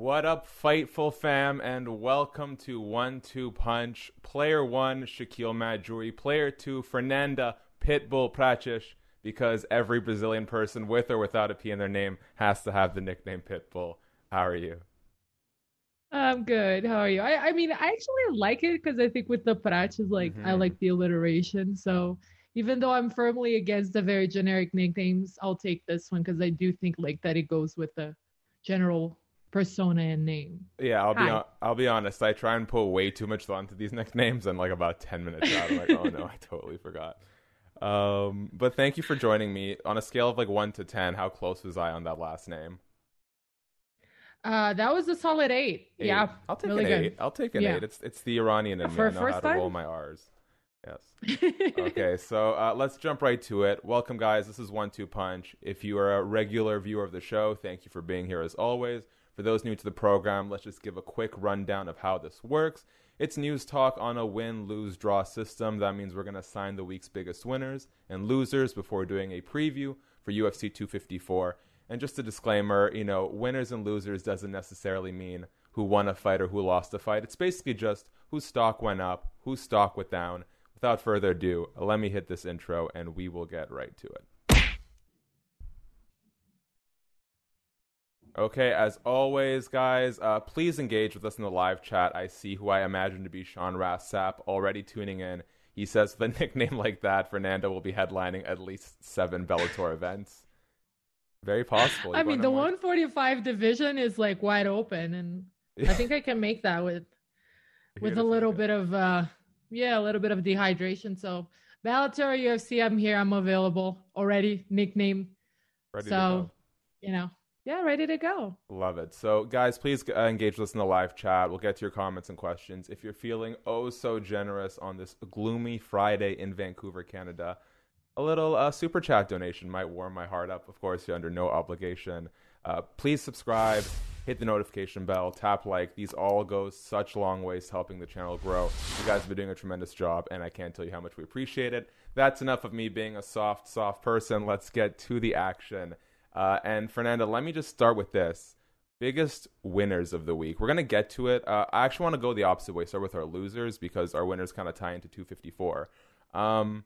What up, Fightful fam, and welcome to One Two Punch. Player one, Shakiel Mahjouri. Player two, Fernanda Pitbull Prates, because every Brazilian person with or without a P in their name has to have the nickname Pitbull. How are you? I'm good. How are you? I, I mean, I actually like it because I think with the Prach like, I Mhm. like the alliteration. So even though I'm firmly against the very generic nicknames, I'll take this one because I do think like that it goes with the general persona and name. Yeah, I'll be hon- I'll be honest. I try and pull way too much thought into these nicknames, and like about ten minutes out, I'm like, oh no, I totally forgot. Um, but thank you for joining me. On a scale of like one to ten, how close was I on that last name? Uh, that was a solid eight. Eight. Yeah, I'll take really an good. eight. I'll take an Yeah. eight. It's it's the Iranian in me. For I know first how to roll my R's. Yes. okay, so uh, let's jump right to it. Welcome, guys. This is One Two Punch. If you are a regular viewer of the show, thank you for being here as always. For those new to the program, let's just give a quick rundown of how this works. It's news talk on a win, lose, draw system. That means we're going to assign the week's biggest winners and losers before doing a preview for UFC 254. And just a disclaimer, you know, winners and losers doesn't necessarily mean who won a fight or who lost a fight. It's basically just whose stock went up, whose stock went down. Without further ado, let me hit this intro and we will get right to it. Okay, as always, guys, uh, please engage with us in the live chat. I see who I imagine to be Sean Rassap already tuning in. He says, the nickname like that, Fernando will be headlining at least seven Bellator events. Very possible. I mean, the more? 145 division is like wide open, and I think I can make that with with a little bit of uh yeah a little bit of dehydration so Bellator UFC I'm here I'm available already nickname Ready to so go. you know yeah ready to go Love it. So, guys, please uh, engage with us in the live chat. We'll get to your comments and questions. If you're feeling oh so generous on this gloomy Friday in Vancouver, Canada, a little uh, super chat donation might warm my heart up. Of course, you're under no obligation. Uh, please subscribe, hit the notification bell, tap like. These all go such long ways to helping the channel grow. You guys have been doing a tremendous job, and I can't tell you how much we appreciate it. That's enough of me being a soft, soft person. Let's get to the action. Uh, and Fernanda, let me just start with this biggest winners of the week. We're gonna get to it. Uh, I actually want to go the opposite way. Start with our losers because our winners kind of tie into 254. Um,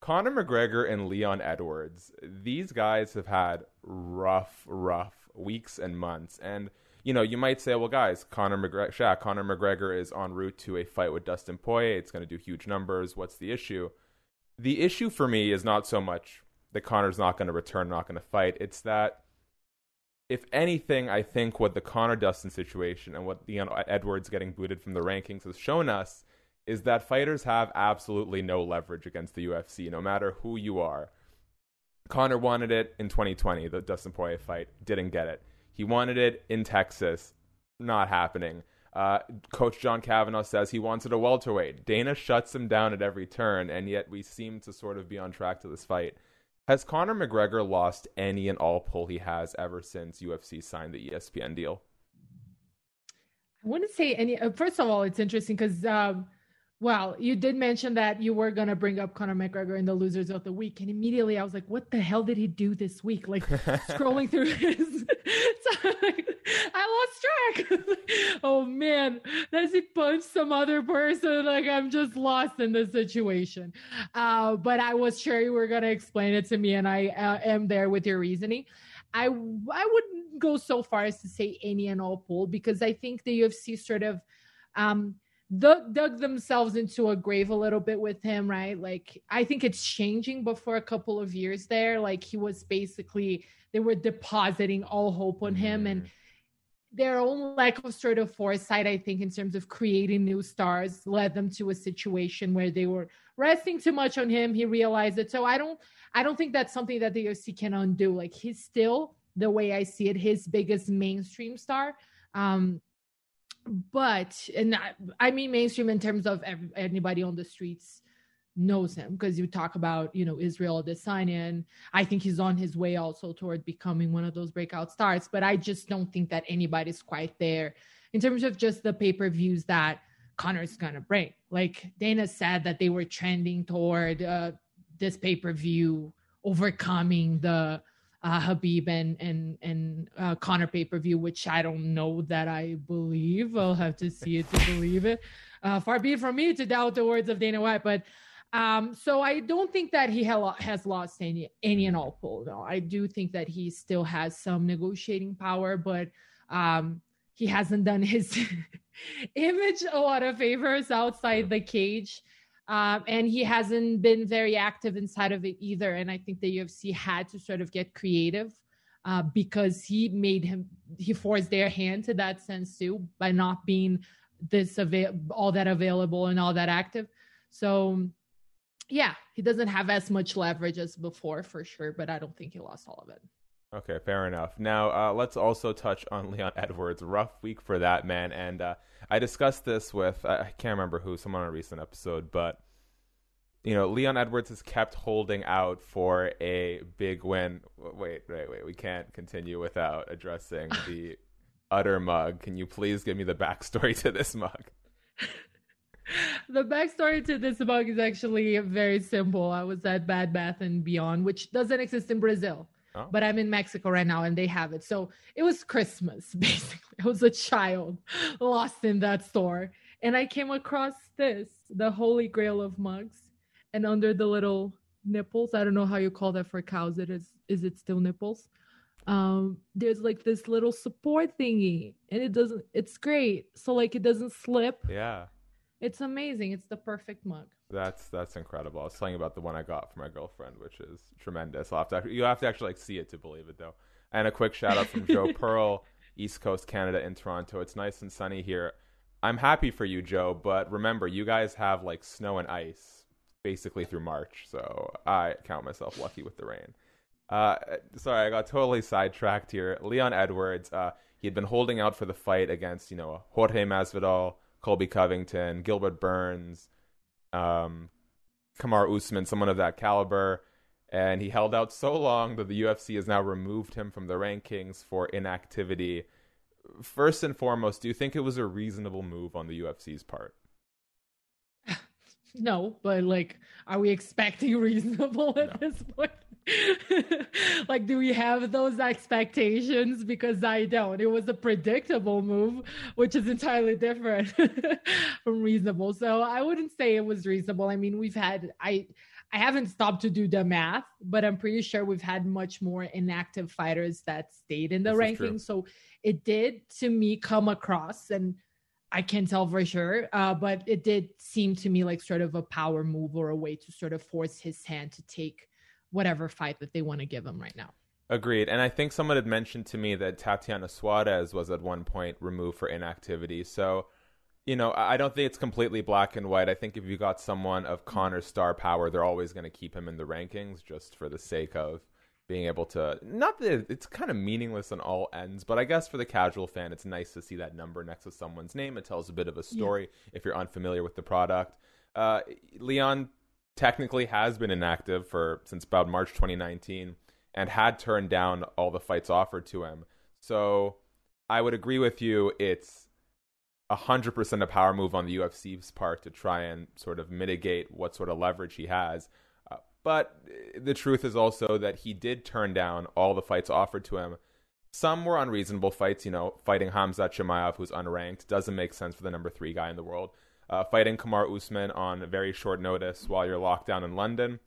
Conor McGregor and Leon Edwards. These guys have had rough, rough weeks and months. And you know, you might say, well, guys, Conor McGregor, Conor McGregor is en route to a fight with Dustin Poirier. It's going to do huge numbers. What's the issue? The issue for me is not so much that Conor's not going to return, not going to fight. It's that if anything, I think what the Conor Dustin situation and what Leon Edwards getting booted from the rankings has shown us is that fighters have absolutely no leverage against the UFC, no matter who you are. Conor wanted it in 2020, the Dustin Poirier fight, didn't get it. He wanted it in Texas, not happening. Uh, Coach John Kavanagh says he wants it a welterweight. Dana shuts him down at every turn, and yet we seem to sort of be on track to this fight. Has Conor McGregor lost any and all pull he has ever since UFC signed the ESPN deal? I wouldn't say any. Uh, first of all, it's interesting because, um, well, you did mention that you were gonna bring up Conor McGregor in the losers of the week, and immediately I was like, "What the hell did he do this week?" Like scrolling through his, so like, I lost track. oh man, does he punch some other person? Like I'm just lost in the situation. Uh, but I was sure you were gonna explain it to me, and I uh, am there with your reasoning. I I wouldn't go so far as to say any and all pull because I think the UFC sort of um dug, dug themselves into a grave a little bit with him, right? Like I think it's changing, but for a couple of years there, like he was basically they were depositing all hope on him and mm. their own lack of sort of foresight, I think, in terms of creating new stars, led them to a situation where they were resting too much on him. He realized it. So I don't I don't think that's something that the UFC can undo. Like he's still the way I see it, his biggest mainstream star. Um, but and I, I mean mainstream in terms of every, anybody on the streets knows him because you talk about you know Israel Adesanya. I think he's on his way also toward becoming one of those breakout stars. But I just don't think that anybody's quite there in terms of just the pay per views that Conor's gonna bring. Like Dana said that they were trending toward uh, this pay per view overcoming the uh, Khabib and and and uh, Conor pay per view, which I don't know that I believe. I'll have to see it to believe it. Uh, far be it from me to doubt the words of Dana White, but um, so I don't think that he ha- has lost any any and all pull. No, I do think that he still has some negotiating power, but um, he hasn't done his image a lot of favors outside the cage. Um, and he hasn't been very active inside of it either. And I think the UFC had to sort of get creative uh, because he made him he forced their hand to that sense too by not being this avail- all that available and all that active. So yeah, he doesn't have as much leverage as before for sure, but I don't think he lost all of it. Okay, fair enough. Now uh, let's also touch on Leon Edwards. Rough week for that man, and uh, I discussed this with I can't remember who, someone on a recent episode, but you know, Leon Edwards has kept holding out for a big win. Wait, wait, wait. We can't continue without addressing the utter mug. Can you please give me the backstory to this mug? the backstory to this mug is actually very simple. I was at Bad Bath and Beyond, which doesn't exist in Brazil. Oh. But I'm in Mexico right now and they have it. So it was Christmas, basically. I was a child lost in that store. And I came across this, the holy grail of mugs. And under the little nipples, I don't know how you call that for cows. It is is it still nipples? Um, there's like this little support thingy, and it doesn't it's great. So like it doesn't slip. Yeah. It's amazing. It's the perfect mug. That's that's incredible. I was telling you about the one I got for my girlfriend, which is tremendous. I'll have to you have to actually like see it to believe it though. And a quick shout out from Joe Pearl, East Coast Canada in Toronto. It's nice and sunny here. I'm happy for you, Joe, but remember, you guys have like snow and ice basically through March, so I count myself lucky with the rain. Uh, sorry, I got totally sidetracked here. Leon Edwards, uh, he had been holding out for the fight against, you know, Jorge Masvidal, Colby Covington, Gilbert Burns, um, Kamaru Usman, someone of that caliber. And he held out so long that the UFC has now removed him from the rankings for inactivity. First and foremost, do you think it was a reasonable move on the UFC's part? No, but like, are we expecting reasonable at no. this point? like, do we have those expectations? Because I don't. It was a predictable move, which is entirely different from reasonable. So I wouldn't say it was reasonable. I mean, we've had I I haven't stopped to do the math, but I'm pretty sure we've had much more inactive fighters that stayed in the this ranking. So it did to me come across and I can't tell for sure, uh, but it did seem to me like sort of a power move or a way to sort of force his hand to take whatever fight that they want to give him right now. Agreed. And I think someone had mentioned to me that Tatiana Suarez was at one point removed for inactivity. So, you know, I don't think it's completely black and white. I think if you got someone of Conor's star power, they're always going to keep him in the rankings just for the sake of being able to not that it's kind of meaningless on all ends but i guess for the casual fan it's nice to see that number next to someone's name it tells a bit of a story yeah. if you're unfamiliar with the product uh, leon technically has been inactive for since about march 2019 and had turned down all the fights offered to him so i would agree with you it's 100% a power move on the UFC's part to try and sort of mitigate what sort of leverage he has. Uh, but the truth is also that he did turn down all the fights offered to him. Some were unreasonable fights, you know, fighting Hamza Chimaev, who's unranked, doesn't make sense for the number three guy in the world. Uh, fighting Kamar Usman on very short notice while you're locked down in London.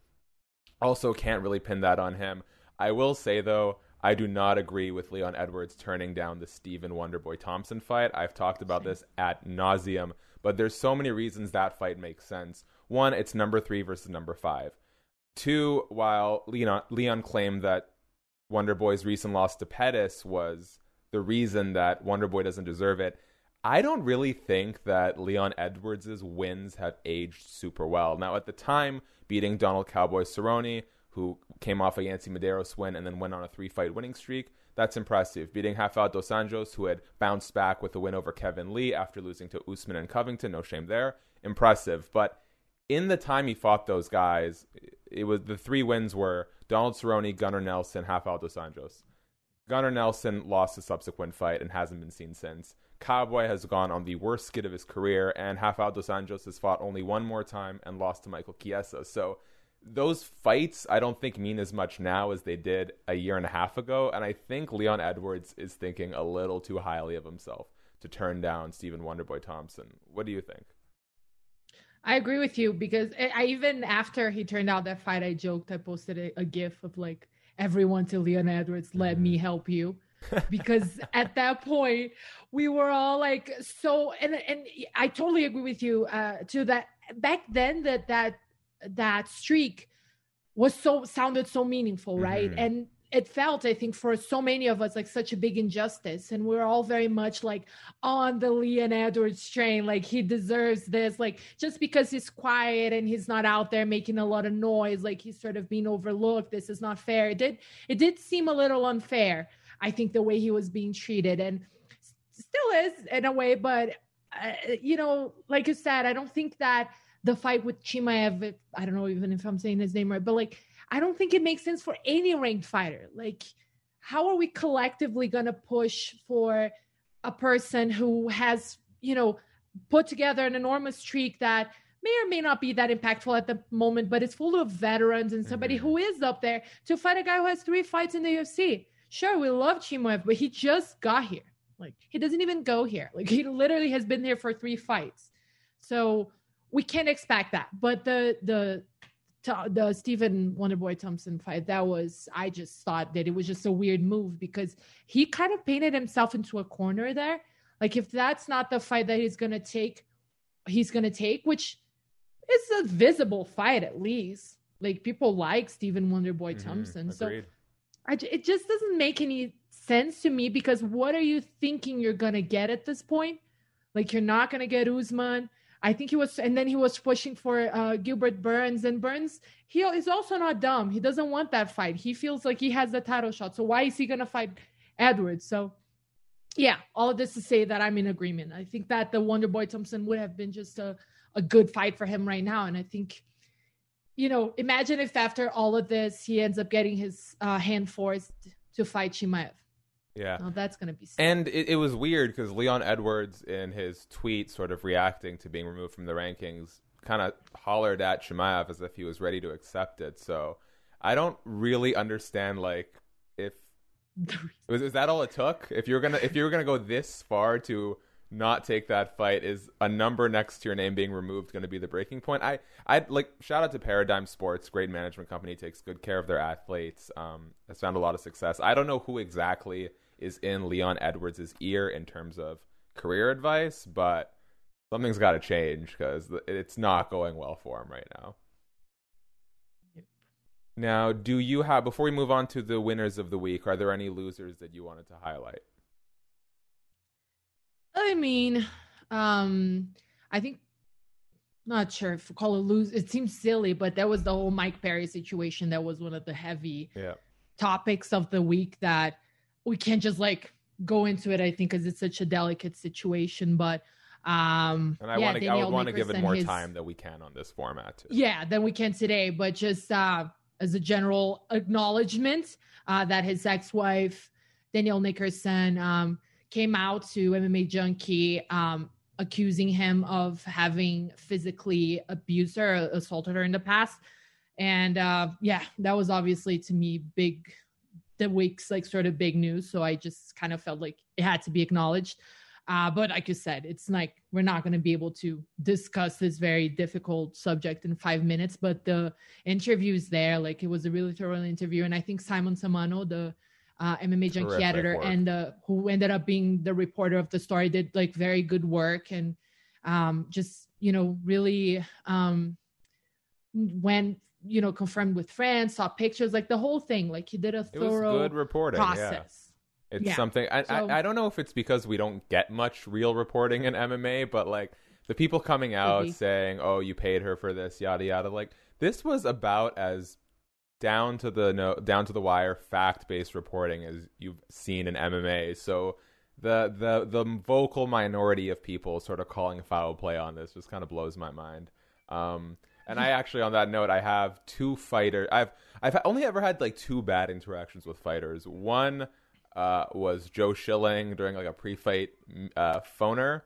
Also, can't really pin that on him. I will say, though, I do not agree with Leon Edwards turning down the Stephen Wonderboy Thompson fight. I've talked about this at nauseum, but there's so many reasons that fight makes sense. One, it's number three versus number five. Two, while Leon, Leon claimed that Wonderboy's recent loss to Pettis was the reason that Wonderboy doesn't deserve it, I don't really think that Leon Edwards' wins have aged super well. Now, at the time, beating Donald Cowboy Cerrone who came off a Yancy Medeiros win and then went on a three fight winning streak. That's impressive. Beating Rafael Dos Anjos, who had bounced back with a win over Kevin Lee after losing to Usman and Covington, no shame there. Impressive. But in the time he fought those guys, it was the three wins were Donald Cerrone, Gunnar Nelson, Rafael Dos Anjos. Gunnar Nelson lost a subsequent fight and hasn't been seen since. Cowboy has gone on the worst skid of his career, and Rafael Dos Anjos has fought only one more time and lost to Michael Chiesa. So those fights I don't think mean as much now as they did a year and a half ago. And I think Leon Edwards is thinking a little too highly of himself to turn down Stephen Wonderboy Thompson. What do you think? I agree with you because I even after he turned out that fight, I joked, I posted a, a gif of like everyone to Leon Edwards, let me mm-hmm. help you. Because at that point we were all like so and and I totally agree with you uh to that back then that that that streak was so sounded so meaningful, right? Mm-hmm. And it felt, I think, for so many of us like such a big injustice. And we're all very much like on the Leon Edwards train, like he deserves this. Like just because he's quiet and he's not out there making a lot of noise, like he's sort of being overlooked. This is not fair. It did it did seem a little unfair, I think, the way he was being treated. And still is in a way, but uh, you know, like you said, I don't think that the fight with Chimaev. I don't know even if I'm saying his name right, but like I don't think it makes sense for any ranked fighter. Like, how are we collectively going to push for a person who has, you know, put together an enormous streak that may or may not be that impactful at the moment, but it's full of veterans and somebody mm-hmm. who is up there to fight a guy who has three fights in the UFC. Sure, we love Chimaev, but he just got here. Like, he doesn't even go here. Like, he literally has been there for three fights. So we can't expect that. But the the the Stephen Wonderboy Thompson fight, that was I just thought that it was just a weird move because he kind of painted himself into a corner there. Like if that's not the fight that he's gonna take, he's gonna take, which is a visible fight at least. Like people like Stephen Wonderboy mm-hmm, Thompson, so I, it just doesn't make any sense to me because what are you thinking you're gonna get at this point? Like you're not gonna get Usman I think he was, and then he was pushing for uh, Gilbert Burns. And Burns, he is also not dumb. He doesn't want that fight. He feels like he has the title shot. So why is he gonna fight Edwards? So, yeah, all of this to say that I'm in agreement. I think that the Wonder Boy Thompson would have been just a a good fight for him right now. And I think, you know, imagine if after all of this he ends up getting his uh, hand forced to fight Chimaev. Yeah. Oh, that's going to be sad. And it, it was weird because Leon Edwards, in his tweet, sort of reacting to being removed from the rankings, kind of hollered at Chimaev as if he was ready to accept it. So I don't really understand, like, if. was, is that all it took? If you're gonna if you were gonna go this far to not take that fight, is a number next to your name being removed going to be the breaking point? I I like shout out to Paradigm Sports, great management company, takes good care of their athletes. Um, has found a lot of success. I don't know who exactly is in Leon Edwards' ear in terms of career advice, but something's got to change because it's not going well for him right now. Now, do you have, before we move on to the winners of the week, are there any losers that you wanted to highlight? I mean, um, I think, not sure if call it lose. It seems silly, but that was the whole Mike Perry situation. That was one of the heavy yeah. topics of the week that we can't just like go into it. I think because it's such a delicate situation, but um and i yeah, want to i want to give it more his, time than we can on this format too. yeah than we can today but just uh as a general acknowledgement uh that his ex-wife danielle nickerson um came out to mma junkie um accusing him of having physically abused her, assaulted her in the past. And uh, yeah, that was obviously to me big, the week's like sort of big news. So I just kind of felt like it had to be acknowledged. Uh, but like you said, it's like we're not going to be able to discuss this very difficult subject in five minutes. But the interview is there. Like it was a really thorough interview. And I think Simon Samano, the uh, MMA Junkie Terrific editor, work. and uh, who ended up being the reporter of the story, did like very good work and um, just you know really um, went you know confirmed with friends, saw pictures, like the whole thing. Like he did a thorough good reporting process. Yeah. It's yeah. something I, so, I I don't know if it's because we don't get much real reporting in MMA, but like the people coming out maybe. saying, "Oh, you paid her for this," yada yada. Like this was about as down to the no down to the wire fact based reporting as you've seen in MMA. So the the the vocal minority of people sort of calling foul play on this just kind of blows my mind. Um, and I actually, on that note, I have two fighters. I've I've only ever had like two bad interactions with fighters. One uh, was Joe Schilling during like a pre-fight uh, phoner,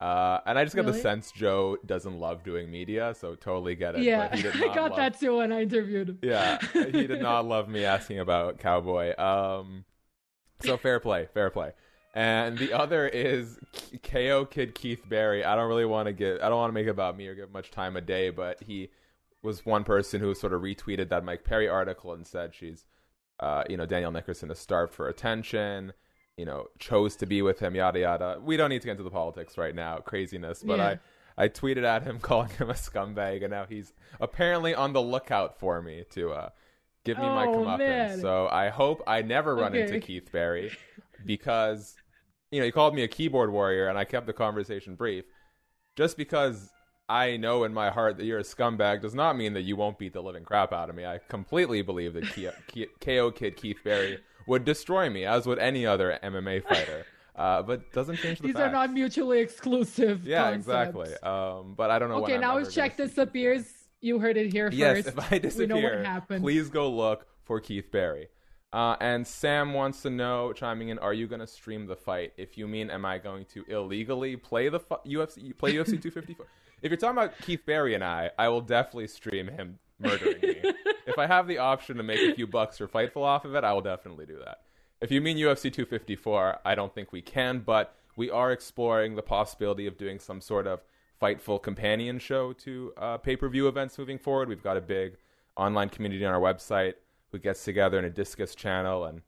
uh, and I just got really? the sense Joe doesn't love doing media, so totally get it. Yeah, I got love... that too when I interviewed him. Yeah, he did not love me asking about Cowboy. Um, so fair play, fair play. And the other is KO Kid Keith Berry. I don't really want to get, I don't want to make it about me or give much time a day, but he was one person who sort of retweeted that Mike Perry article and said she's, uh, you know, Danielle Nickerson is starved for attention you know, chose to be with him, yada yada. We don't need to get into the politics right now, craziness. But yeah. I, I tweeted at him calling him a scumbag, and now he's apparently on the lookout for me to uh, give me oh, my comeuppance. Man. So I hope I never run okay. into Keith Berry, because you know he called me a keyboard warrior, and I kept the conversation brief. Just because I know in my heart that you're a scumbag does not mean that you won't beat the living crap out of me. I completely believe that KO Kid Keith Berry would destroy me, as would any other MMA fighter. Uh, but doesn't change the These facts. are not mutually exclusive. Yeah, concepts. exactly. Um, but I don't know. Okay, now if Check disappears, you heard it here yes, first. Yes, if I disappear, we know what happened. please go look for Keith Berry. Uh, and Sam wants to know, chiming in, are you going to stream the fight? If you mean, am I going to illegally play the fu- UFC, play UFC 254? if you're talking about Keith Berry and I, I will definitely stream him murdering me. if I have the option to make a few bucks for Fightful off of it, I will definitely do that. If you mean UFC 254, I don't think we can, but we are exploring the possibility of doing some sort of Fightful companion show to uh, pay per view events moving forward. We've got a big online community on our website who gets together in a Disqus channel and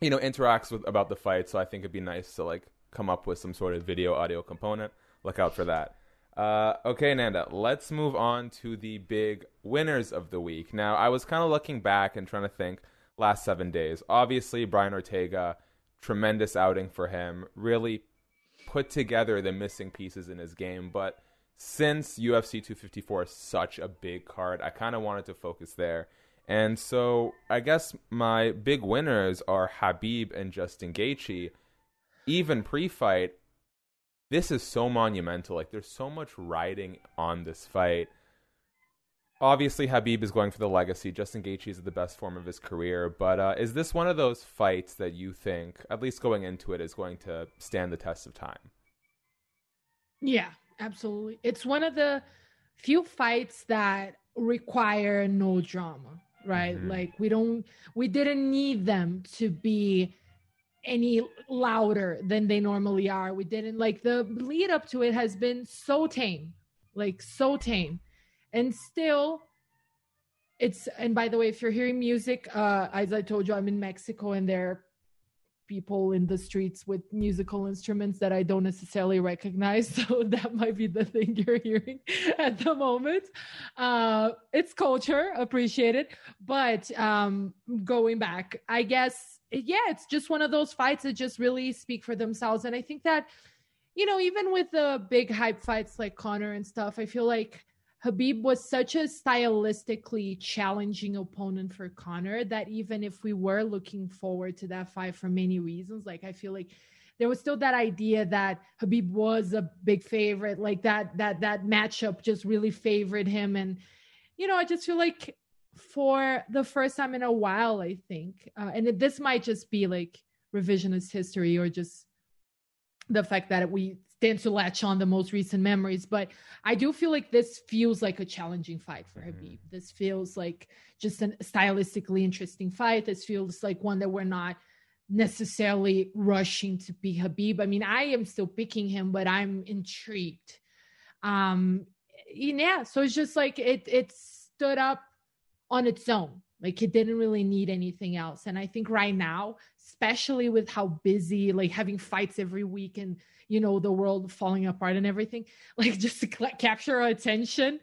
you know interacts with about the fight. So I think it'd be nice to like come up with some sort of video audio component. Look out for that. Uh, okay, Nanda, let's move on to the big winners of the week. Now, I was kind of looking back and trying to think last seven days. Obviously, Brian Ortega, tremendous outing for him, really put together the missing pieces in his game. But since UFC 254 is such a big card, I kind of wanted to focus there. And so I guess my big winners are Habib and Justin Gaethje. Even pre-fight, this is so monumental. Like there's so much riding on this fight. Obviously, Habib is going for the legacy. Justin Gaethje is the best form of his career, but uh, is this one of those fights that you think, at least going into it, is going to stand the test of time? Yeah, absolutely. It's one of the few fights that require no drama, right? Mm-hmm. Like we don't, we didn't need them to be any louder than they normally are. We didn't like the lead up to it has been so tame, like so tame. And still it's and by the way, if you're hearing music, uh as I told you, I'm in Mexico and there are people in the streets with musical instruments that I don't necessarily recognize. So that might be the thing you're hearing at the moment. Uh it's culture, appreciate it. But um going back, I guess yeah, it's just one of those fights that just really speak for themselves. And I think that, you know, even with the big hype fights like Conor and stuff, I feel like Habib was such a stylistically challenging opponent for Conor that even if we were looking forward to that fight for many reasons, like I feel like there was still that idea that Habib was a big favorite, like that that that matchup just really favored him. And you know, I just feel like for the first time in a while, I think. Uh, and it, this might just be like revisionist history or just the fact that we tend to latch on the most recent memories. But I do feel like this feels like a challenging fight for mm-hmm. Khabib. This feels like just a stylistically interesting fight. This feels like one that we're not necessarily rushing to be Habib. I mean, I am still picking him, but I'm intrigued. Um, yeah, so it's just like it it stood up on its own. Like it didn't really need anything else. And I think right now, especially with how busy, like having fights every week and you know the world falling apart and everything, like just to cl- capture our attention,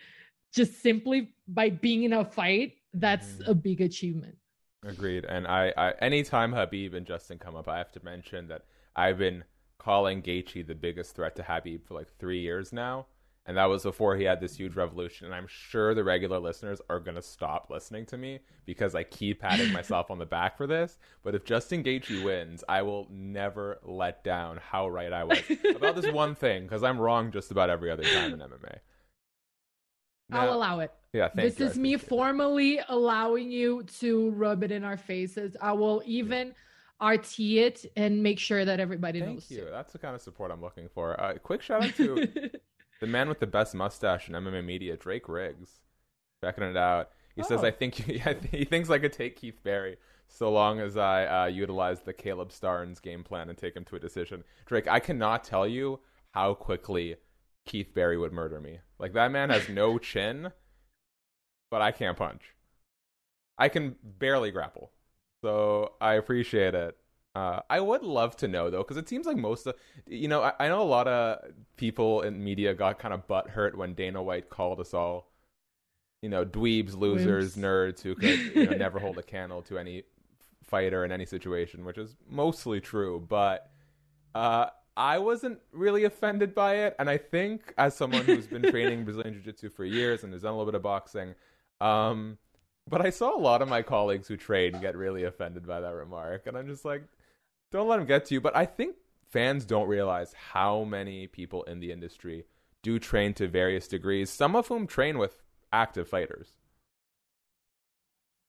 just simply by being in a fight, that's mm. a big achievement. Agreed. And I, I, anytime Habib and Justin come up, I have to mention that I've been calling Gaethje the biggest threat to Habib for like three years now, and that was before he had this huge revolution. And I'm sure the regular listeners are gonna stop listening to me because I keep patting myself on the back for this. But if Justin Gaethje wins, I will never let down how right I was about this one thing because I'm wrong just about every other time in MMA. Now, I'll allow it. Yeah, this you. is me formally allowing you to rub it in our faces. I will even RT it and make sure that everybody Thank knows. Thank you. That's the kind of support I'm looking for. Uh, quick shout out to the man with the best mustache in MMA media, Drake Riggs, checking it out. He oh. says, "I think he thinks I could take Keith Berry So long as I uh, utilize the Caleb Starnes game plan and take him to a decision, Drake, I cannot tell you how quickly Keith Berry would murder me. Like that man has no chin, but I can't punch. I can barely grapple. So I appreciate it. Uh, I would love to know though, because it seems like most of you know I, I, know a lot of people in media got kind of butt hurt when Dana White called us all, you know, dweebs, losers, nerds who could you know, never hold a candle to any fighter in any situation, which is mostly true. But uh, I wasn't really offended by it, and I think as someone who's been training Brazilian Jiu Jitsu for years and has done a little bit of boxing, um, but I saw a lot of my colleagues who train get really offended by that remark, and I'm just like, don't let them get to you. But I think fans don't realize how many people in the industry do train to various degrees, some of whom train with active fighters.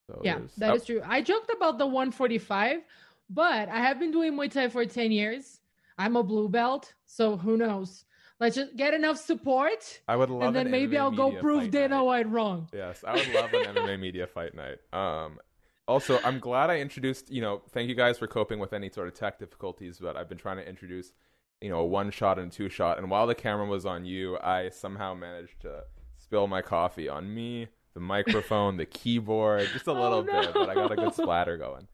So yeah, that oh. is true. I joked about the 145, but I have been doing Muay Thai for 10 years I'm a blue belt, so who knows? Let's just get enough support. I would love, and then an maybe MMA I'll go prove Dana White wrong. Yes, I would love an MMA media fight night. Um, also, I'm glad I introduced. You know, thank you guys for coping with any sort of tech difficulties, but I've been trying to introduce, you know, a one shot and two shot. And while the camera was on you, I somehow managed to spill my coffee on me, the microphone, the keyboard, just a oh, little no. bit, but I got a good splatter going.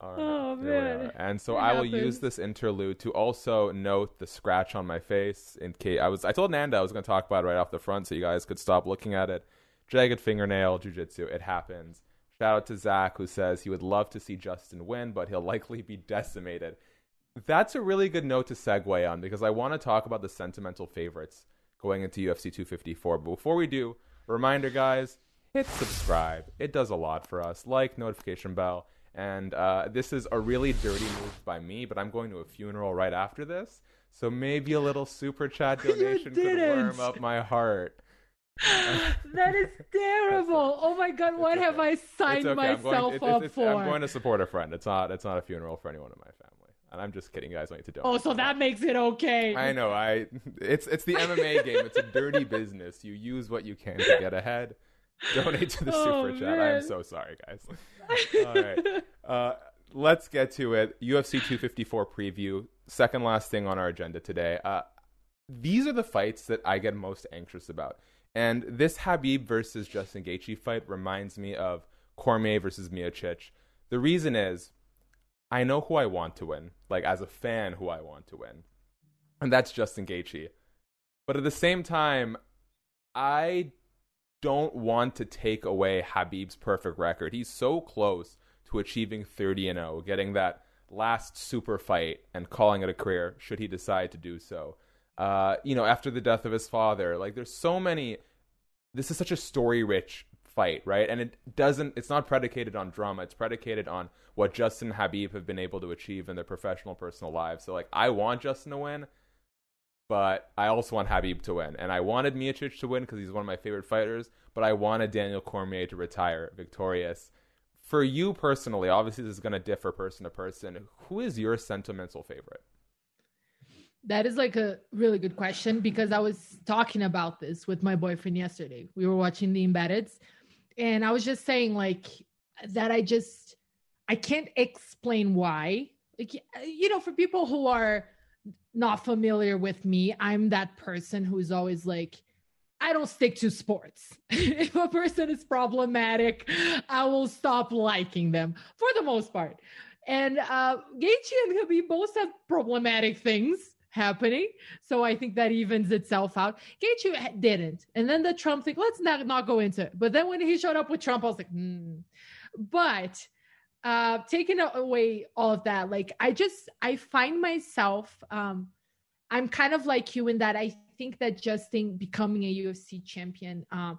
All right, oh man! And so it I will use this interlude to also note the scratch on my face. In case I was, I told Nanda I was going to talk about it right off the front, so you guys could stop looking at it. Jagged fingernail, jujitsu. It happens. Shout out to Zach who says he would love to see Justin win, but he'll likely be decimated. That's a really good note to segue on because I want to talk about the sentimental favorites going into UFC 254. But before we do, reminder, guys, hit subscribe. It does a lot for us. Like, notification bell and uh, this is a really dirty move by me, but I'm going to a funeral right after this. So maybe a little super chat donation could warm up my heart. that is terrible. Oh my god, what okay. have I signed okay. myself going, up for? I'm going to support a friend. It's not it's not a funeral for anyone in my family. And I'm just kidding, guys. I need to donate. Oh, so that makes it okay. I know. I it's it's the MMA game. It's a dirty business. You use what you can to get ahead. Donate to the oh, super chat. I'm so sorry, guys. All right. Uh, let's get to it. UFC 254 preview. Second last thing on our agenda today. Uh, these are the fights that I get most anxious about. And this Habib versus Justin Gaethje fight reminds me of Cormier versus Miocic. The reason is I know who I want to win, like as a fan, who I want to win, and that's Justin Gaethje. But at the same time, I don't want to take away Habib's perfect record. He's so close to achieving 30 and 0, getting that last super fight and calling it a career should he decide to do so. Uh, you know, after the death of his father, like there's so many. This is such a story rich fight, right? And it doesn't. It's not predicated on drama. It's predicated on what Justin Habib have been able to achieve in their professional, personal lives. So, like, I want Justin to win but I also want Habib to win. And I wanted Miocic to win because he's one of my favorite fighters, but I wanted Daniel Cormier to retire victorious. For you personally, obviously this is going to differ person to person. Who is your sentimental favorite? That is like a really good question because I was talking about this with my boyfriend yesterday. We were watching the embeddeds and I was just saying like that I just I can't explain why. Like you know, for people who are not familiar with me, I'm that person who's always like I don't stick to sports. if a person is problematic, I will stop liking them for the most part. And uh, Gaethje and Khabib both have problematic things happening. So I think that evens itself out. Gaethje didn't. And then the Trump thing, let's not, not go into it. But then when he showed up with Trump, I was like, hmm. But uh taking away all of that, like I just, I find myself, um, I'm kind of like you in that I think that just Justin becoming a UFC champion, um,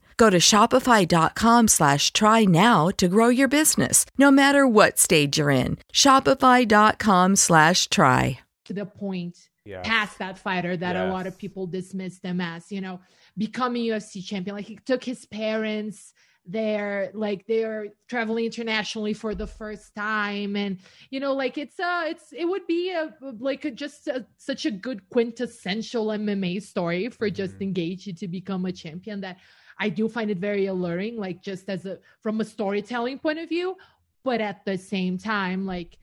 Go to shopify.com slash try now to grow your business, no matter what stage you're in. Shopify.com slash try. To the point yes. past that fighter that yes. a lot of people dismiss them as, you know, becoming UFC champion. Like he took his parents there like they're traveling internationally for the first time and you know like it's a, it's it would be a like a, just a, such a good quintessential mma story for mm-hmm. justin Gaethje to become a champion that i do find it very alluring like just as a from a storytelling point of view but at the same time like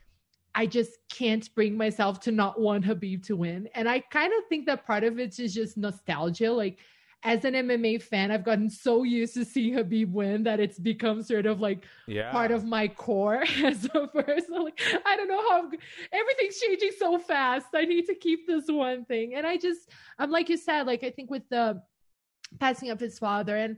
I just can't bring myself to not want Habib to win. And I kind of think that part of it is just nostalgia. Like as an MMA fan, I've gotten so used to seeing Habib win that it's become sort of like yeah. part of my core as a person. Like, I don't know how everything's changing so fast. I need to keep this one thing. And I just, I'm like you said, like I think with the passing of his father and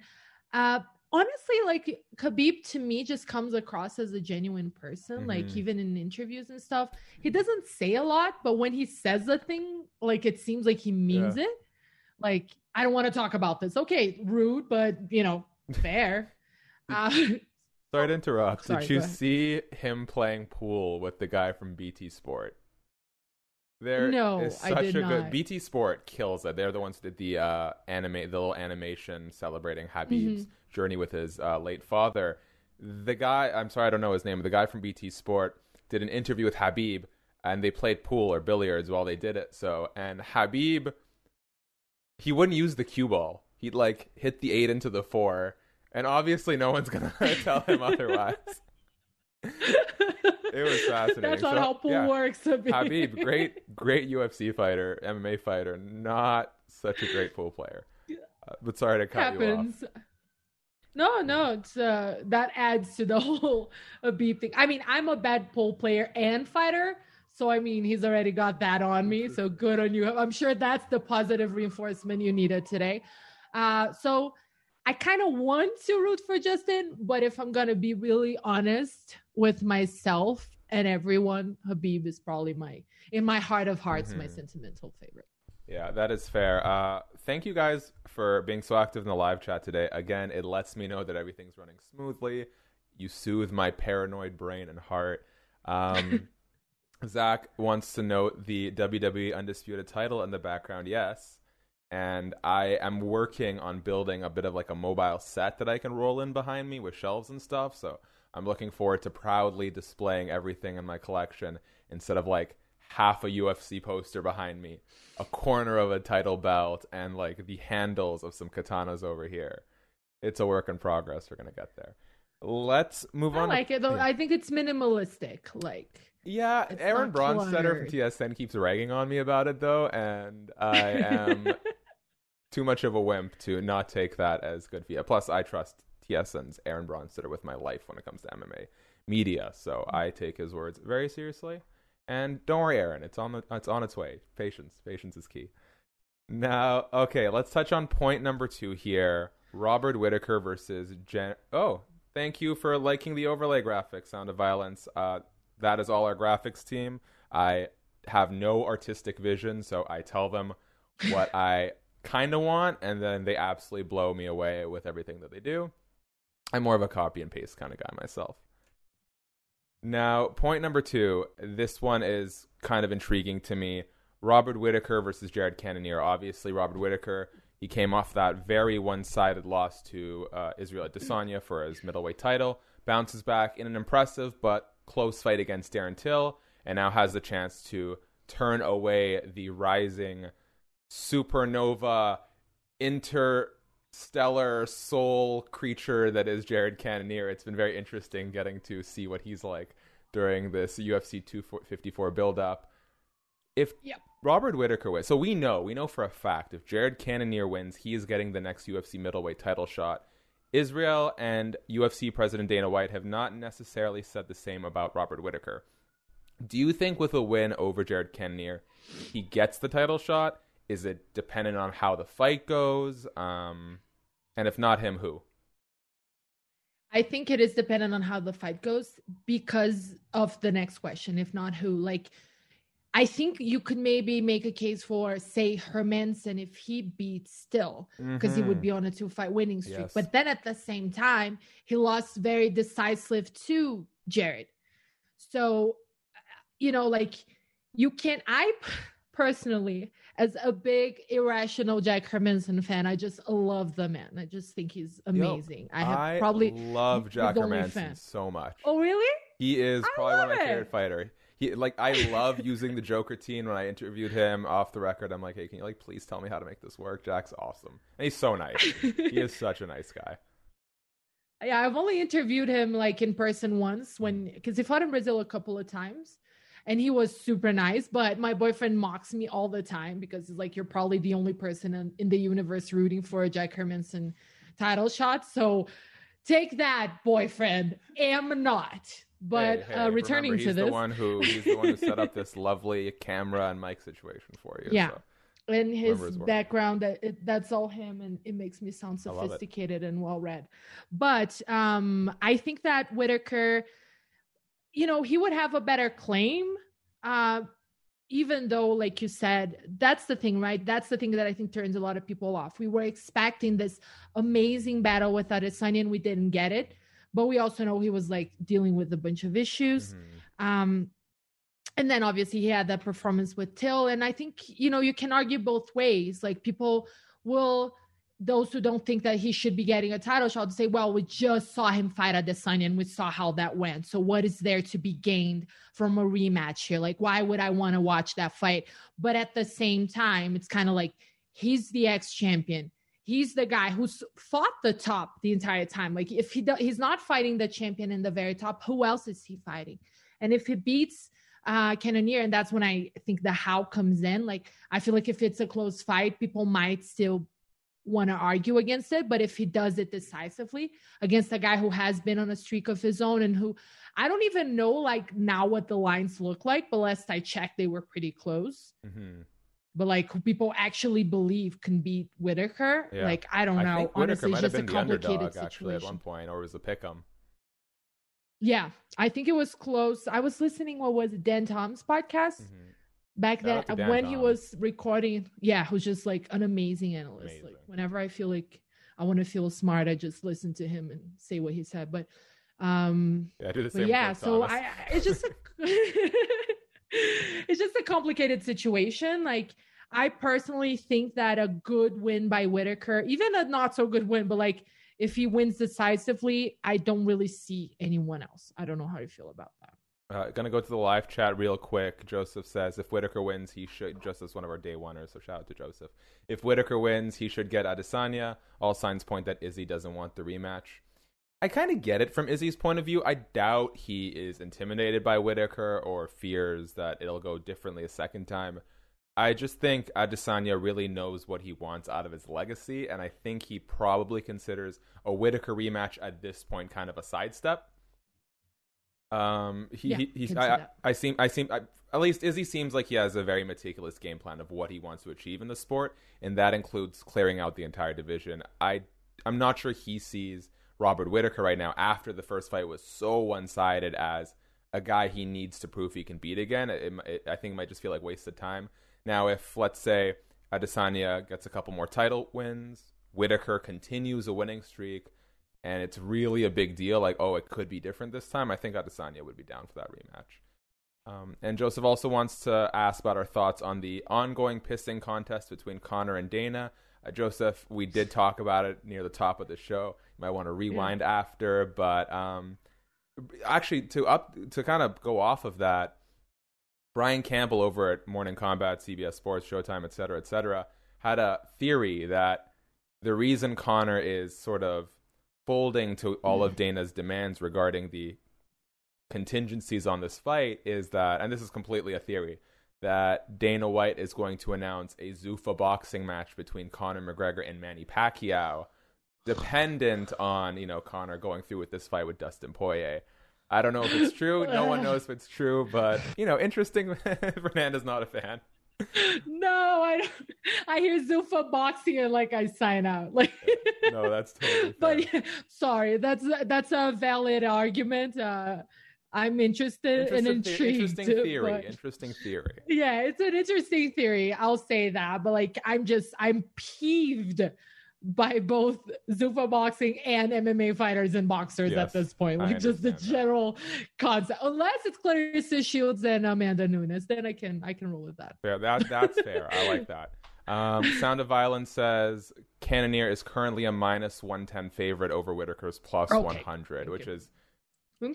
uh honestly like Khabib to me just comes across as a genuine person mm-hmm. like even in interviews and stuff he doesn't say a lot but when he says a thing like it seems like he means yeah. it like I don't want to talk about this. Okay, rude, but you know, fair. uh, Sorry to interrupt. Sorry, did you see him playing pool with the guy from BT Sport? There no, is such a not. good BT Sport kills it. They're the ones who did the uh, anime, the little animation celebrating Habib's mm-hmm. journey with his uh, late father. The guy, I'm sorry, I don't know his name, but the guy from BT Sport did an interview with Habib, and they played pool or billiards while they did it. So, and Habib, he wouldn't use the cue ball. He'd like hit the eight into the four, and obviously no one's gonna tell him otherwise. it was fascinating. That's not so, how pool yeah. works. Khabib, great, great UFC fighter, MMA fighter, not such a great pool player. Uh, but sorry to cut Happens. you off. No, no, it's uh, that adds to the whole beep thing. I mean, I'm a bad pool player and fighter, so, I mean, he's already got that on me. So, good on you. I'm sure that's the positive reinforcement you needed today. Uh, so, I kind of want to root for Justin, but if I'm going to be really honest with myself and everyone, Habib is probably my, in my heart of hearts, mm-hmm. my sentimental favorite. Yeah, that is fair. Uh, thank you guys for being so active in the live chat today. Again, it lets me know that everything's running smoothly. You soothe my paranoid brain and heart. Um, Zach wants to note the WWE Undisputed title in the background. Yes. And I am working on building a bit of like a mobile set that I can roll in behind me with shelves and stuff. So I'm looking forward to proudly displaying everything in my collection instead of like half a UFC poster behind me, a corner of a title belt, and like the handles of some katanas over here. It's a work in progress. We're gonna get there. Let's move I on. like to, it though. I think it's minimalistic. Like Yeah, It's Aaron Bronsteter from. TSN keeps ragging on me about it though, and I am too much of a wimp to not take that as good via. Plus, I trust TSN's Aaron Bronsteter with my life when it comes to MMA media, so I take his words very seriously. And don't worry, Aaron, it's on the it's on its way. Patience, patience is key. Now, okay, let's touch on point number two here. Robert Whitaker versus Jen. Oh, thank you for liking the overlay graphic, Sound of Violence. Uh, that is all our graphics team. I have no artistic vision, so I tell them what I kind of want, and then they absolutely blow me away with everything that they do. I'm more of a copy and paste kind of guy myself. Now, point number two. This one is kind of intriguing to me. Robert Whitaker versus Jared Cannonier. Obviously, Robert Whitaker. He came off that very one-sided loss to uh, Israel Adesanya for his middleweight title. Bounces back in an impressive but close fight against Darren Till, and now has the chance to turn away the rising supernova interstellar soul creature that is Jared Cannonier. It's been very interesting getting to see what he's like during this UFC 254 build-up. If Yep. Robert Whitaker wins, so we know, we know for a fact, if Jared Cannonier wins, he is getting the next UFC middleweight title shot. Israel and UFC President Dana White have not necessarily said the same about Robert Whitaker. Do you think with a win over Jared Cannonier, he gets the title shot? Is it dependent on how the fight goes? Um, and if not him, who? I think it is dependent on how the fight goes because of the next question, if not who. Like, I think you could maybe make a case for, say, Hermansson if he beats still, because he would Mhm. be on a two fight winning streak. Yes. But then at the same time, he lost very decisive to Jared. So, you know, like, you can't I personally, as a big irrational Jack Hermansson fan, I just love the man. I just think he's amazing. I have probably love Jack Hermansson so much. Oh, really? He is probably one of my love favorite it. fighter. He like I love using the Joker team when I interviewed him off the record. I'm like, hey, can you like please tell me how to make this work? Jack's awesome, and he's so nice. he is such a nice guy. Yeah, I've only interviewed him like in person once when because he fought in Brazil a couple of times and he was super nice. But my boyfriend mocks me all the time because he's like, You're probably the only person in, in the universe rooting for a Jack Hermansson title shot. So take that, boyfriend. Am not. But Hey, hey, uh, returning remember, to this. the one who he's the one who set up this lovely camera and mic situation for you. Yeah. so. and his his background that it, that's all him and it makes me sound I love it. sophisticated and well read but um i think that whitaker you know he would have a better claim uh even though like you said that's the thing right that's the thing that i think turns a lot of people off we were expecting this amazing battle with Adesanya and we didn't get it but we also know he was like dealing with a bunch of issues Mhm. um, and then obviously he had that performance with Till. And I think, you know, you can argue both ways. Like people will, those who don't think that he should be getting a title shot to say, well, we just saw him fight at the Sun and we saw how that went. So what is there to be gained from a rematch here? Like, why would I want to watch that fight? But at the same time, it's kind of like he's the ex champion. He's the guy who's fought the top the entire time. Like if he do, he's not fighting the champion in the very top, who else is he fighting? And if he beats uh Cannonier, and that's when I think the how comes in. Like I feel like if it's a close fight, people might still want to argue against it. But if he does it decisively against a guy who has been on a streak of his own and who I don't even know like now what the lines look like, but last I checked, they were pretty close. Mhm. But like who people actually believe can beat Whitaker, Yeah. like I don't I know. Honestly, might it's have just a complicated underdog actually at one point, or was the pick'em? Yeah, I think it was close. I was listening. What was it, Dan Tom's podcast Mhm. Back then uh, when he was recording? Yeah, who's just like an amazing analyst. Like whenever I feel like I want to feel smart, I just listen to him and say what he said. But um, Yeah, I do the same. yeah, so I I- it's just a, it's just a complicated situation. Like I personally think that a good win by Whitaker, even a not so good win, but like if he wins decisively, I don't really see anyone else. I don't know how you feel about that. Uh, gonna go to the live chat real quick. Joseph says if Whitaker wins, he should. Just as one of our day oneers, so shout out to Joseph. If Whitaker wins, he should get Adesanya. All signs point that Izzy doesn't want the rematch. I kind of get it from Izzy's point of view. I doubt he is intimidated by Whitaker or fears that it'll go differently a second time. I just think Adesanya really knows what he wants out of his legacy, and I think he probably considers a Whitaker rematch at this point kind of a sidestep. Um, he, Yeah, he he's, I, I. I seem, I seem, I, at least Izzy seems like he has a very meticulous game plan of what he wants to achieve in the sport, and that includes clearing out the entire division. I, I'm not sure he sees Robert Whitaker right now after the first fight was so one-sided as a guy he needs to prove he can beat again. It, it, I think it might just feel like wasted time. Now, if let's say Adesanya gets a couple more title wins, Whitaker continues a winning streak, and it's really a big deal, like oh, it could be different this time. I think Adesanya would be down for that rematch. Um, and Joseph also wants to ask about our thoughts on the ongoing pissing contest between Conor and Dana. Uh, Joseph, we did talk about it near the top of the show. You might want to rewind after, but um, actually, to up to kind of go off of that, Brian Campbell over at Morning Combat, CBS Sports, Showtime, et cetera, et cetera, had a theory that the reason Conor is sort of folding to all of Dana's demands regarding the contingencies on this fight is that, and this is completely a theory, that Dana White is going to announce a Zuffa boxing match between Conor McGregor and Manny Pacquiao, dependent on you know Conor going through with this fight with Dustin Poirier. I don't know if it's true. No one knows if it's true, but you know, interesting. Fernanda's not a fan. No, I don't. I hear Zuffa boxing and like I sign out. Like, No, that's totally but yeah, sorry, that's that's a valid argument. Uh, I'm interested and intrigued. interesting theory. but- Interesting theory. yeah, it's an interesting theory. I'll say that, but like, I'm just I'm peeved by both Zuffa boxing and MMA fighters and boxers Yes, at this point. Like, just the that. general concept. Unless it's Claressa Shields and Amanda Nunes, then I can I can roll with that. Fair. That that's fair. I like that. Um, Sound of Violence says Cannonier is currently a minus one ten favorite over Whitaker's plus Okay, one hundred, thank which you.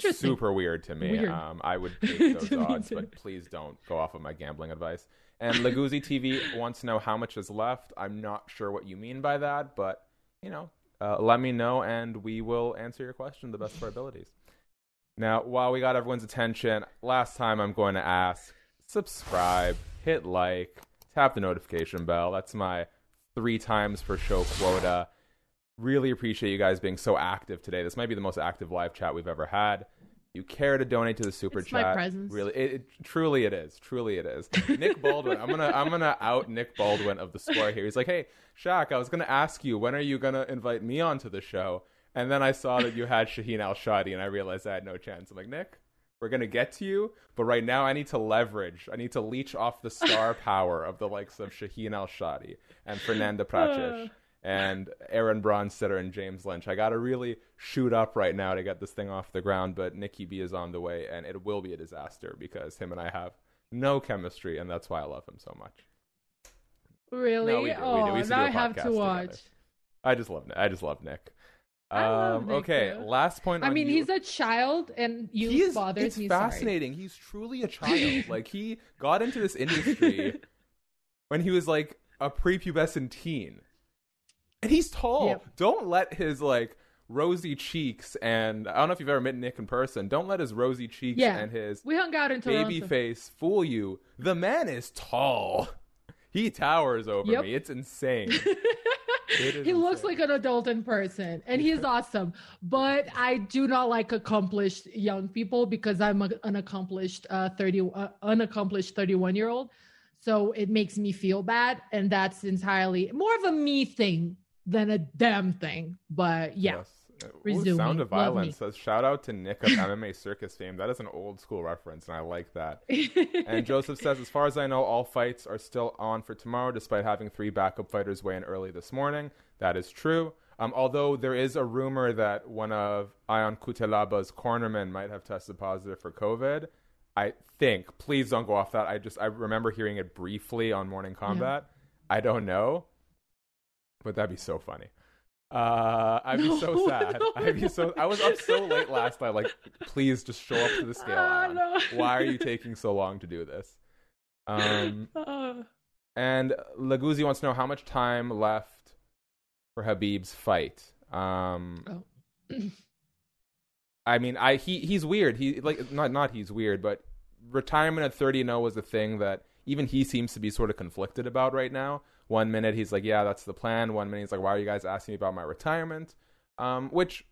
is super weird to me. Weird. Um, I would take those odds, but please don't go off of my gambling advice. And Laguzzi TV wants to know how much is left. I'm not sure what you mean by that, but you know, uh, let me know, and we will answer your question the best of our abilities. Now, while we got everyone's attention, last time I'm going to ask: subscribe, hit like, tap the notification bell. That's my three times per show quota. Really appreciate you guys being so active today. This might be the most active live chat we've ever had. You care to donate to the super It's my presence. Really, it, it truly it is. Truly it is. Nick Baldwin. I'm gonna I'm gonna out Nick Baldwin of the score here. He's like, hey Shaq, I was gonna ask you when are you gonna invite me onto the show? And then I saw that you had Shaheen Al Shatti, and I realized I had no chance. I'm like, Nick, we're gonna get to you, but right now I need to leverage. I need to leech off the star power of the likes of Shaheen Al Shatti and Fernanda Prates and Aaron Bronsteter and James Lynch. I got to really shoot up right now to get this thing off the ground, but Nikki B is on the way, and it will be a disaster because him and I have no chemistry, and that's why I love him so much. Really? No, we do, we do. oh, We now do a I have to watch. together. I just love Nick. I just love Nick. I love Um, Nick, okay, too. last point. I mean, you. he's a child, and you he is, bothers it's me. sorry. fascinating. He's truly a child. like he got into this industry when he was like a prepubescent teen, and he's tall. Yep. Don't let his like rosy cheeks and I don't know if you've ever met Nick in person. Don't let his rosy cheeks Yeah, and his We hung out in Toronto. baby face fool you. The man is tall. He towers over Yep. me. It's insane. It he looks insane. like an adult in person and he's awesome but i do not like accomplished young people because i'm an accomplished uh, 30 uh, unaccomplished 31 year old so it makes me feel bad and that's entirely more of a me thing than a damn thing but yeah Yes. Ooh, Sound of Love Violence me. says, shout out to Nick of MMA Circus fame. That is an old school reference, and I like that. and Joseph says, as far as I know, all fights are still on for tomorrow, despite having three backup fighters weigh in early this morning. That is true. Um, although there is a rumor that one of Ion Cutelaba's cornermen might have tested positive for COVID. I think. Please don't go off that. I just I remember hearing it briefly on Morning Combat. I don't know, but that'd be so funny. Uh, I'd be so sad. no, I'd be so. I was up so late last night. Like, please just show up to the scale. Ah, Alan. no. Why are you taking so long to do this? Um, Uh, and Laguzzi wants to know how much time left for Khabib's fight. Um, oh. I mean, I he he's weird. He like not not he's weird, but retirement at 30 and 0 was the thing that even he seems to be sort of conflicted about right now. One minute he's like, "Yeah, that's the plan." One minute he's like, "Why are you guys asking me about my retirement?" Um, which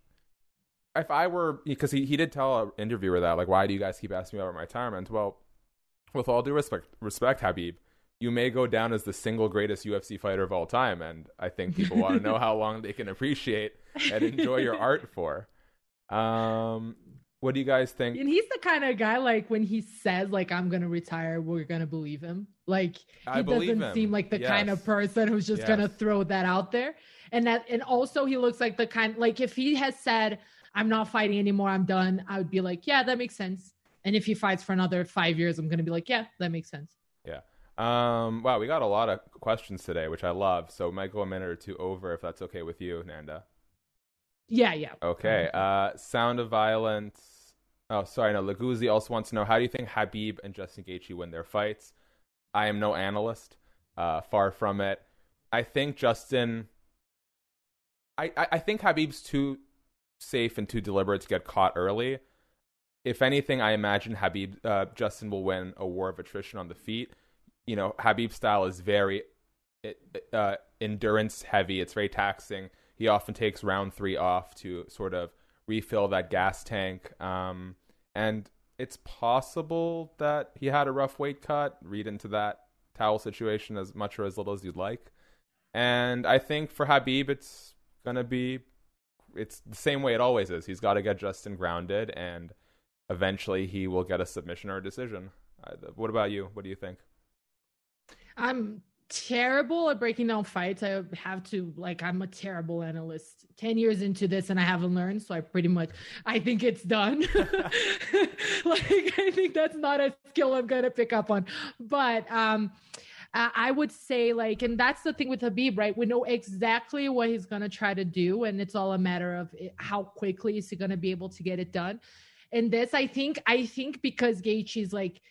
if I were because he he did tell an interviewer that like, "Why do you guys keep asking me about my retirement?" Well, with all due respect, respect Khabib, you may go down as the single greatest UFC fighter of all time, and I think people want to know how long they can appreciate and enjoy your art for. Um, what do you guys think? and he's the kind of guy like when he says like I'm gonna retire, we're gonna believe him. Like he doesn't seem like the kind of person who's just gonna throw that out there. And that and also he looks like the kind like if he has said I'm not fighting anymore, I'm done, I would be like, yeah, that makes sense. And if he fights for another five years, I'm gonna be like, yeah, that makes sense. Yeah. Um, wow, we got a lot of questions today, which I love. So we might go a minute or two over if that's okay with you, Nanda. Yeah, yeah. Okay. Uh, Sound of Violence. Oh, sorry. No, Laguzzi also wants to know how do you think Khabib and Justin Gaethje win their fights? I am no analyst. Uh, far from it. I think Justin. I, I, I think Khabib's too safe and too deliberate to get caught early. If anything, I imagine Khabib uh, Justin will win a war of attrition on the feet. You know, Khabib's style is very uh, endurance heavy. It's very taxing. He often takes round three off to sort of refill that gas tank. Um, and it's possible that he had a rough weight cut. Read into that towel situation as much or as little as you'd like. And I think for Khabib, it's gonna be it's the same way it always is. He's got to get Justin grounded, and eventually he will get a submission or a decision. Uh, what about you? What do you think? I'm terrible at breaking down fights. I have to like I'm a terrible analyst. 10 years into this and I haven't learned, so I pretty much I think it's done. like I think that's not a skill I'm going to pick up on. But um I would say like and that's the thing with Khabib, right? We know exactly what he's going to try to do and it's all a matter of how quickly is he going to be able to get it done. And this I think I think because Gaethje is like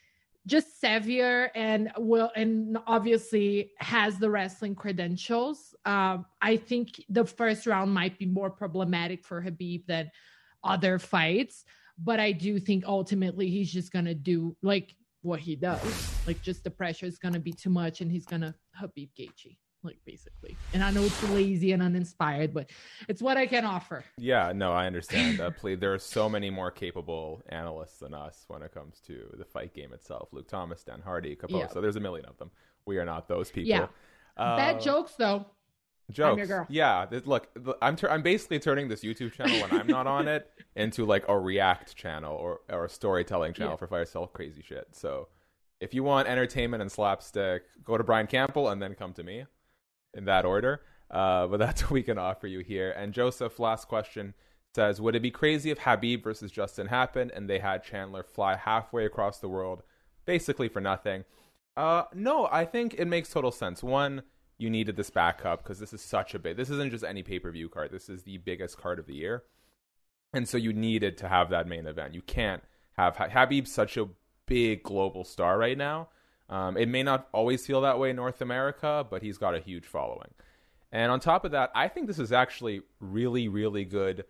just savvier and will and obviously has the wrestling credentials. Um, I think the first round might be more problematic for Khabib than other fights, but I do think ultimately he's just gonna do like what he does. Like just the pressure is gonna be too much, and he's gonna Khabib Gaethje, like basically. And I know it's lazy and uninspired, but it's what I can offer. Yeah, no, I understand. Uh, please, there are so many more capable analysts than us when it comes to the fight game itself. Luke Thomas, Dan Hardy, Caposo. Yeah. There's a million of them. We are not those people. Yeah. Uh, Bad jokes though. Jokes. your girl. Yeah. look, I'm tur- I'm basically turning this YouTube channel when I'm not on it into like a React channel or or a storytelling channel Yeah. for fire sell crazy shit. So if you want entertainment and slapstick, go to Brian Campbell and then come to me in that order. Uh, but that's what we can offer you here. And Joseph, last question says, would it be crazy if Khabib versus Justin happened and they had Chandler fly halfway across the world, basically for nothing? Uh, no, I think it makes total sense. One, you needed this backup because this is such a big. This isn't just any pay per view card. This is the biggest card of the year, and so you needed to have that main event. You can't have Khabib's such a big global star right now. Um, it may not always feel that way in North America, but he's got a huge following. And on top of that, I think this is actually really, really good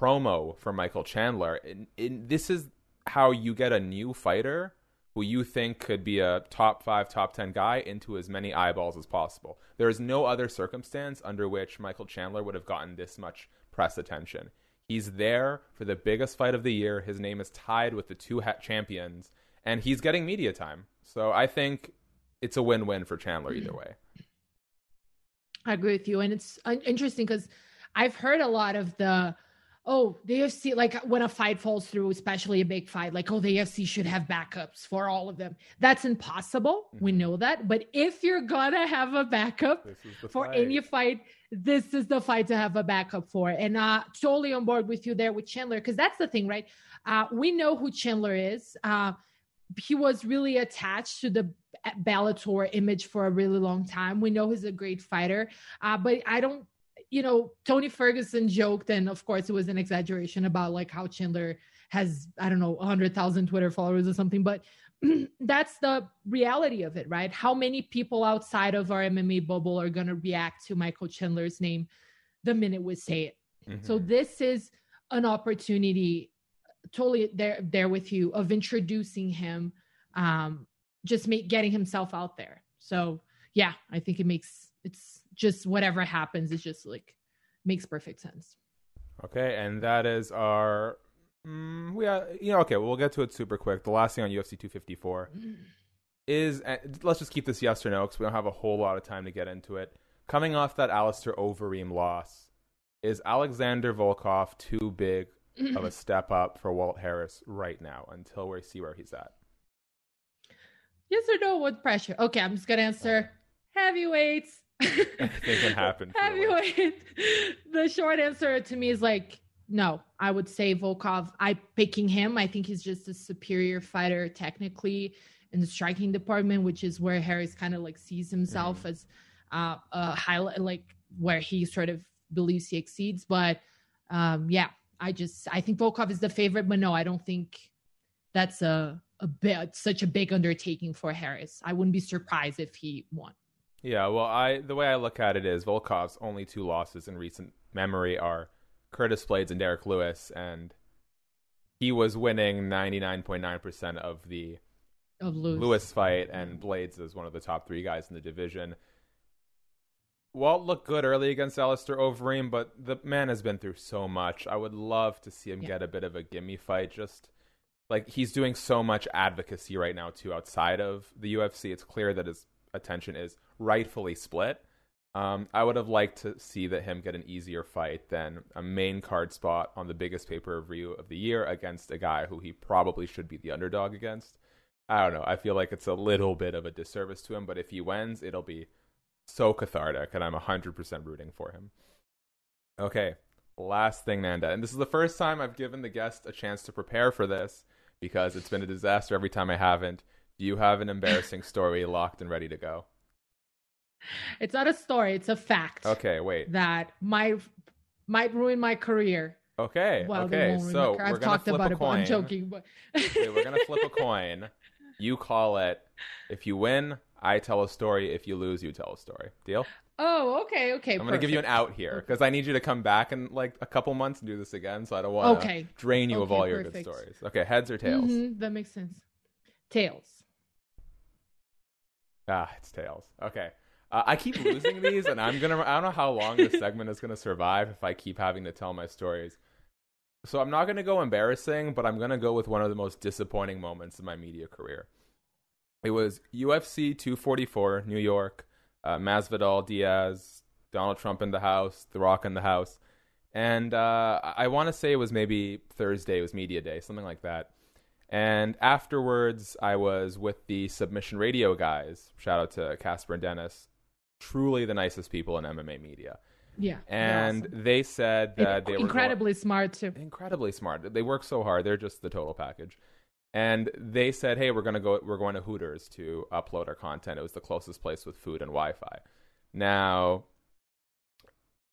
promo for Michael Chandler. And, and this is how you get a new fighter who you think could be a top five, top 10 guy into as many eyeballs as possible. There is no other circumstance under which Michael Chandler would have gotten this much press attention. He's there for the biggest fight of the year. His name is tied with the two hat champions, and he's getting media time. So I think it's a win win for Chandler either way. I agree with you, and it's interesting because I've heard a lot of the, oh, the UFC like when a fight falls through, especially a big fight, like oh, the UFC should have backups for all of them. That's impossible. We know that, but if you're gonna have a backup This is the for fight. any fight, this is the fight to have a backup for. And uh, totally on board with you there with Chandler because that's the thing, right? Uh, we know who Chandler is. Uh, he was really attached to the Bellator image for a really long time. We know he's a great fighter, uh, but I don't. you know, Tony Ferguson joked, and of course it was an exaggeration about like how Chandler has, I don't know, 100,000 Twitter followers or something, but that's the reality of it, right? How many people outside of our MMA bubble are going to react to Michael Chandler's name the minute we say it? Mm-hmm. So this is an opportunity totally there there with you of introducing him um just make getting himself out there. So yeah i think it makes it's just whatever happens is just like makes perfect sense. Okay and that is our mm, we are, you know okay we'll get to it super quick. The last thing on ufc 254 is let's just keep this yes or no because we don't have a whole lot of time to get into it. Coming off that Alistair Overeem loss is Alexander Volkov too big of a step up for Walt Harris right now until we see where he's at? Yes or no with pressure? Okay, I'm just gonna answer heavyweights. Anything can happen. Heavyweight. The short answer to me is like no. I would say Volkov. I picking him. I think he's just a superior fighter technically in the striking department, which is where Harris kind of like sees himself mm. as uh, a highlight, like where he sort of believes he exceeds. But um, yeah, I just I think Volkov is the favorite, but no, I don't think that's a a bit such a big undertaking for Harris. I wouldn't be surprised if he won. Yeah, well, I the way I look at it is Volkov's only two losses in recent memory are Curtis Blaydes and Derrick Lewis, and he was winning ninety nine point nine percent of the of Lewis. Lewis fight, and Blaydes is one of the top three guys in the division. Walt looked good early against Alistair Overeem, but the man has been through so much. I would love to see him yeah. get a bit of a gimme fight. Just like he's doing so much advocacy right now too outside of the UFC. It's clear that his attention is rightfully split. Um, I would have liked to see that him get an easier fight than a main card spot on the biggest pay per view of the year against a guy who he probably should be the underdog against. I don't know. I feel like it's a little bit of a disservice to him, but if he wins, it'll be so cathartic, and I'm 100% rooting for him. Okay, last thing, Nanda. And this is the first time I've given the guest a chance to prepare for this because it's been a disaster every time I haven't. Do you have an embarrassing story locked and ready to go? It's not a story, it's a fact. Okay, wait. That might might ruin my career. Okay. Well, okay. So we're I've talked about it, but I'm joking. But okay, we're gonna flip a coin. You call it. If you win, I tell a story. If you lose, you tell a story. Deal? Oh, okay, okay. I'm going to give you an out here because I need you to come back in like a couple months and do this again. So I don't want to okay. drain you okay, of all perfect. your good stories. Okay, heads or tails? Mm-hmm, that makes sense. Tails. Ah, it's tails. Okay. Uh, I keep losing these, and I'm gonna. I don't know how long this segment is gonna survive if I keep having to tell my stories. So I'm not gonna go embarrassing, but I'm gonna go with one of the most disappointing moments in my media career. It was UFC 244, New York, uh, Masvidal, Diaz, Donald Trump in the house, The Rock in the house, and uh, I want to say it was maybe Thursday. It was media day, something like that. And afterwards, I was with the Submission Radio guys. Shout out to Casper and Dennis, truly the nicest people in MMA media. Yeah, and awesome. they said that they were incredibly smart too. Incredibly smart. They work so hard. They're just the total package and they said, "Hey, we're gonna go. We're going to Hooters to upload our content. It was the closest place with food and Wi-Fi." Now,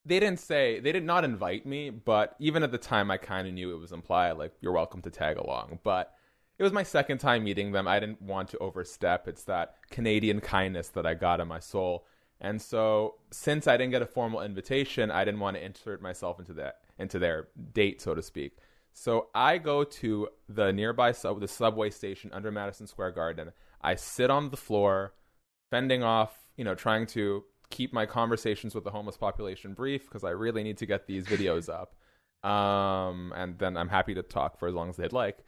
they didn't say they did not invite me, but even at the time, I kind of knew it was implied, like you're welcome to tag along. But it was my second time meeting them. I didn't want to overstep. It's that Canadian kindness that I got in my soul. And so, since I didn't get a formal invitation, I didn't want to insert myself into that into their date, so to speak. So I go to the nearby sub, the subway station under Madison Square Garden. I sit on the floor, fending off, you know, trying to keep my conversations with the homeless population brief because I really need to get these videos up. Um, and then I'm happy to talk for as long as they'd like.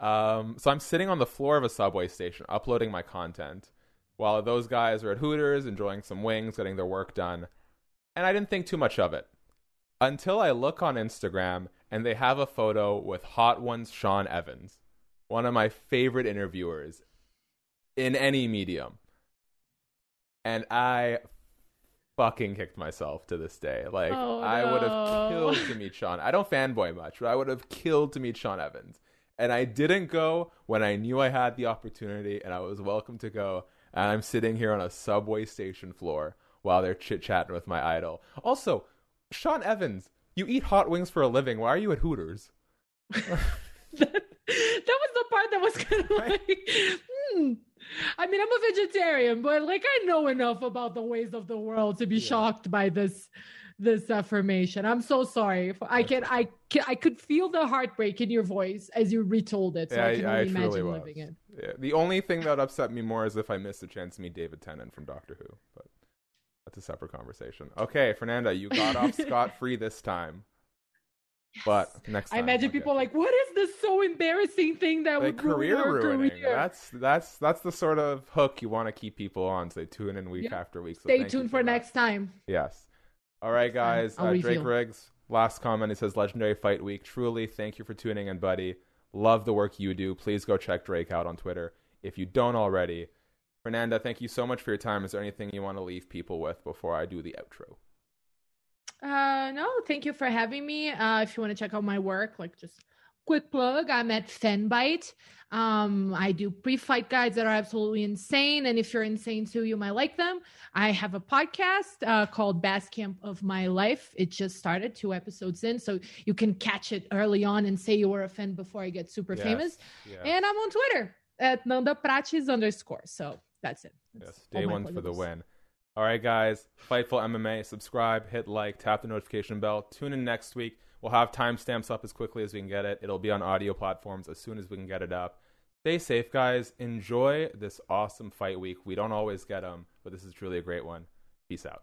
Um, so I'm sitting on the floor of a subway station uploading my content while those guys are at Hooters enjoying some wings, getting their work done. And I didn't think too much of it until I look on Instagram and they have a photo with Hot Ones Sean Evans, one of my favorite interviewers in any medium. And I fucking kicked myself to this day. Like oh, I would have killed to meet Sean. I don't fanboy much, but I would have killed to meet Sean Evans. And I didn't go when I knew I had the opportunity and I was welcome to go. And I'm sitting here on a subway station floor while they're chit chatting with my idol. Also, Sean Evans, you eat hot wings for a living. Why are you at Hooters? that, that was the part that was kind of like, hmm. I mean, I'm a vegetarian, but like I know enough about the ways of the world to be yeah. shocked by this this affirmation. I'm so sorry. I can I can, I could feel the heartbreak in your voice as you retold it. So yeah, I can I, only I imagine living it. Yeah. The only thing that upset me more is if I missed a chance to meet David Tennant from Doctor Who, but that's a separate conversation. Okay, Fernanda, you got off scot free this time. Yes. But next time, I imagine people like, what is this so embarrassing thing that like would career ruining? Career? That's that's that's the sort of hook you want to keep people on. So they tune in week after week. So Stay tuned for, for next time. Yes. All right, guys. Uh, Drake Riggs, last comment. He says, Legendary Fight Week. Truly, thank you for tuning in, buddy. Love the work you do. Please go check Drake out on Twitter if you don't already. Fernanda, thank you so much for your time. Is there anything you want to leave people with before I do the outro? Uh, no, thank you for having me. Uh, if you want to check out my work, like just quick plug, I'm at Fenbite. Um, I do pre-fight guides that are absolutely insane, and if you're insane too, you might like them. I have a podcast uh, called Bass Camp of My Life. It just started, two episodes in, so you can catch it early on and say you were a fan before I get super yes. famous. Yeah. And I'm on Twitter at Nanda Prates underscore. So that's it. That's yes, day one for the win. All right, guys. Fightful MMA. Subscribe, hit like, tap the notification bell. Tune in next week. We'll have timestamps up as quickly as we can get it. It'll be on audio platforms as soon as we can get it up. Stay safe, guys. Enjoy this awesome fight week. We don't always get them, but this is truly a great one. Peace out.